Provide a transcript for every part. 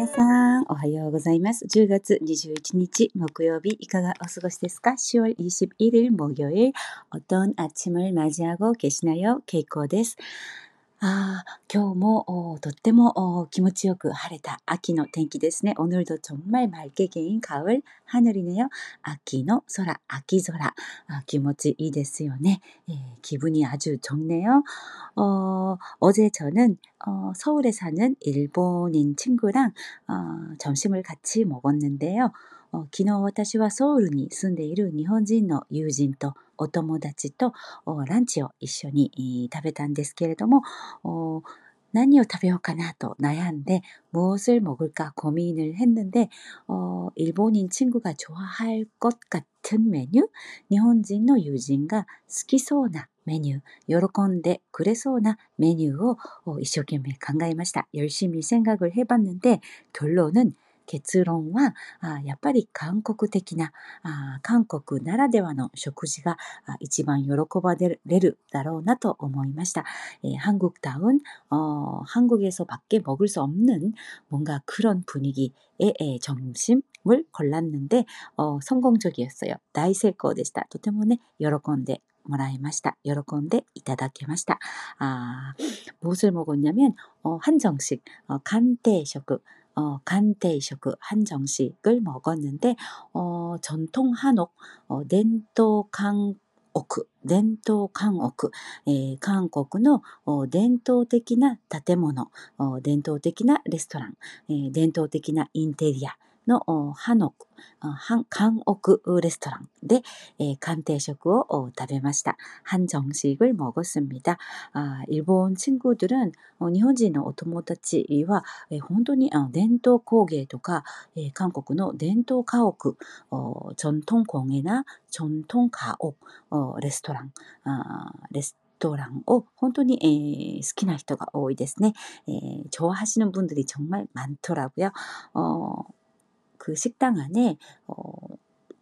皆さん、おはようございます。10月21日木曜日、いかがお過ごしですか ?10월21일木曜日、어떤아침을맞이하고계시나요ケイコです。 あ今日もとっても気持ちよく晴れた秋の天気ですね。오늘도정말맑게개인가을하늘이네요秋の空、秋空아気持ちいいですよね。예気分이아주좋네요어어제저는어서울에사는일본인친구랑어점심을같이먹었는데요昨日私はソウルに住んでいる日本人の友人と お友達とランチを一緒に食べたんですけれども、何を食べようかなと悩んで무엇을먹을까고민을했는데어일본인친구가좋아할것같은메뉴日本人の友人が好きそうなメニュー、喜んでくれそうなメニューを一生懸命考えました。열심히생각을해봤는데결론은 結論は、やっぱり韓国的な、韓国ならではの食事が一番喜ばれるだろうなと思いました。한국다운어한국에서밖에먹을수없는뭔가그런분위기의점심을골랐는데어성공적이었어요다이세코でした。とてもね、喜んでもらいました。喜んでいただけました。あ무엇을먹었냐면어한정식어간대식 어, 간대식 한정식을 먹었는데 어, 전통 한옥 어, 넨토 강奥、伝統韓屋、えー、韓国の伝統的な建物、伝統的なレストラン、えー、伝統的なインテリア のハノク、韓屋レストランで、えー、鑑定食を食べました。한정식을먹었습니다あ일본친구들은日本人のお友達は、えー、本当にあの伝統工芸とか、えー、韓国の伝統家屋、전통공예나전통가옥レストランあレストランを本当に、えー、好きな人が多いですね。えー、좋아하시는분들이정말많더라고요어 그 식당 안에 어,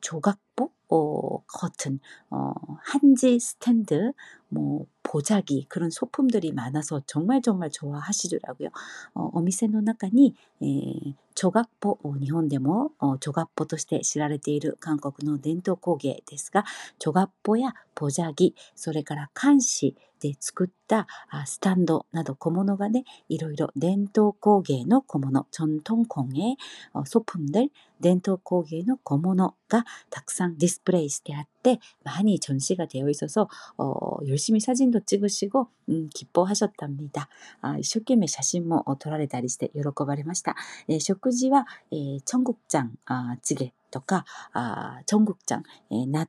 조각보 어, 커튼, 어, 한지 스탠드, 뭐 보자기 그런 소품들이 많아서 정말 정말 좋아하시더라고요. 어, 오미세の 中に 조각보日本でも조각보として知られている韓国の伝統工芸ですが、조각보やポジャギ、それから漢詩 で作ったスタンドなど小物がね、いろいろ伝統工芸の小物、전통공예소품 들、 伝統工芸の小物がたくさんディスプレイしてあって、많이전시가되어있어서어열심히사진도찍으시고음기뻐하셨답니다あ一生懸命写真も撮られたりして喜ばれました。え食事は、えー、チョングクジャンチゲとか、あチョングクジャン、えー、納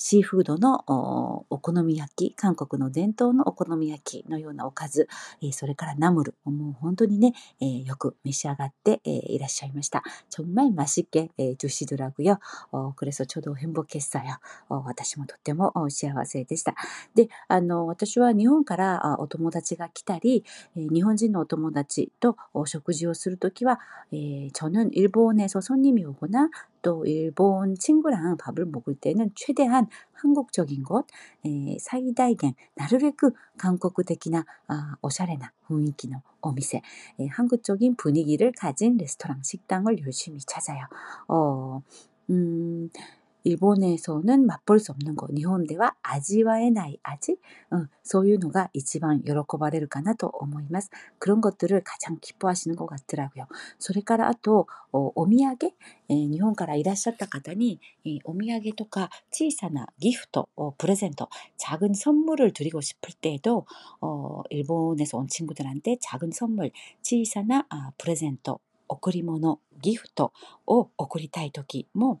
シーフードのお好み焼き、韓国の伝統のお好み焼きのようなおかず、それからナムル、もう本当にね、よく召し上がっていらっしゃいました。정말맛있게드시더라고요그래서저도행복했어요私もとっても幸せでした。で、あの、私は日本からお友達が来たり、日本人のお友達と食事をするときは、저는일본에서손님이오거나 또 일본 친구랑 밥을 먹을 때는 최대한 한국적인 것, 에, 사이다이겐, 나르베크 한국的な 아, 오샤레나 분위기의 오미세, 한국적인 분위기를 가진 레스토랑 식당을 열심히 찾아요. 어, 음, 일본에서는 맛볼 수 없는 거, 일본では 味わえない 味, 어, そういうのが一番喜ばれるかなと思います. 그런 것들을 가장 기뻐하시는 것 같더라고요. それからあと 어, お土産, 에, 일본から いらっしゃった方に 이, お土産とか小さなギフト, 어, 프레젠토, 작은 선물을 드리고 싶을 때에도 어, 일본에서 온 친구들한테 작은 선물, 小さな 아, 프레젠토, 贈り物、ギフトを贈りたい時も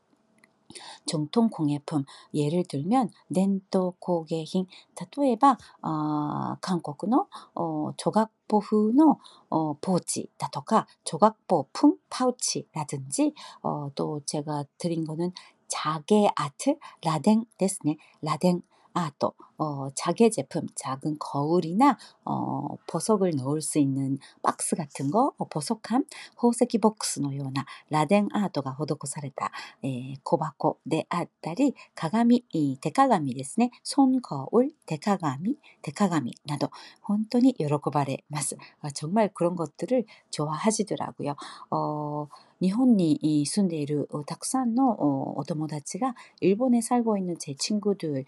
정통공예품 예를 들면 렌토 고개힌 例えば 어, 한국의 어, 조각보후의 어, 포치だとか 조각보품 파우치라든지 어, 또 제가 드린 거는 자개 아트 라댕 ですね 라댕 아또 어, 자개 제품, 작은 거울이나 어, 보석을 넣을 수 있는 박스 같은 거, 어, 보석함, 호세기 복스の ような 라덴 아트가 施された 에, 고바코 네あったり 鏡, 이 대가감이 ですね. 손 거울, 대가감이, 대가감이 など本当に喜ばれます. 아, 정말 그런 것들을 좋아하시더라고요. 어, 日本に住んでいるたくさんのお友達が일본에 살고 있는 제 친구들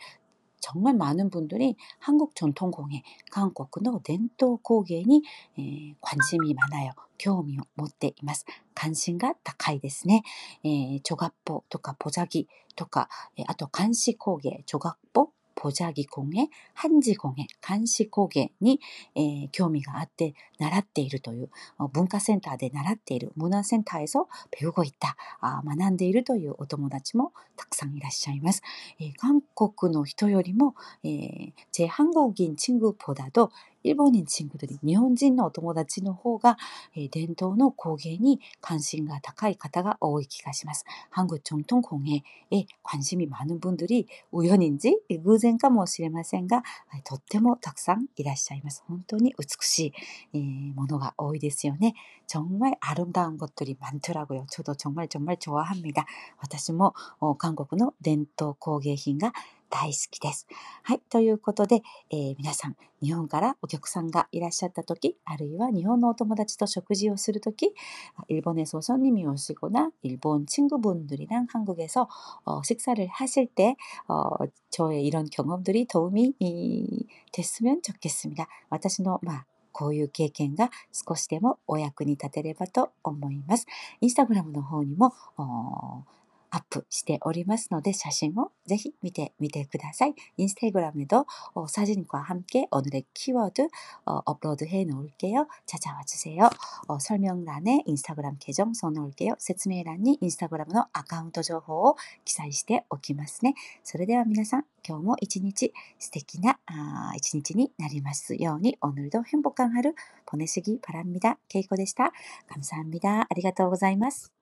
정말 많은 분들이 한국 전통공예, 한국의伝統 工芸に 관심이 많아요. 興味を持っています. 관심가 高いですね. 조각보とか 보자기とかあと監視工芸 조각보 보자기공예한지공예監視工芸に、えー、興味があって習っているという文化センターで習っている문화센터에서배우고있다学んでいるというお友達もたくさんいらっしゃいます。えー、韓国の人よりも、えー、제한국인친구보다도 일본인친구들이日本人のお友達の方が、え伝統の工芸に関心が高い方が多い気がします。한국정통공예에관심이많은분들이우연인지偶然かもしれませんが、とってもたくさんいらっしゃいます。本当に美しい、えものが多いですよね。정말아름다운것들이많더라고요저도정말정말좋아합니다私も韓国の伝統工芸品が 大好きです。はい。ということで、えー、皆さん、日本からお客さんがいらっしゃったとき、あるいは日本のお友達と食事をするとき、일본에서손님이오시거나일본친구분들이랑한국에서어식사를하실때어저의이런경험들이도움이됐으면좋겠습니다私の、まあ、こういう経験が少しでもお役に立てればと思います。インスタグラムの方にも、 アップしておりますので写真をぜひ見てみてください. 인스타그램에도 어, 사진과 함께 오늘의 키워드 어, 업로드해 놓을게요. 찾아와 주세요. 어, 설명란에 인스타그램 계정 써놓을게요. 説明欄に 인스타그램의 아카운트 情報を記載しておきますね。それでは皆さん、今日も一日素敵な一日になりますように、오늘도행복한하루보내시기바랍니다。ケイコでした。감사합니다。ありがとうございます。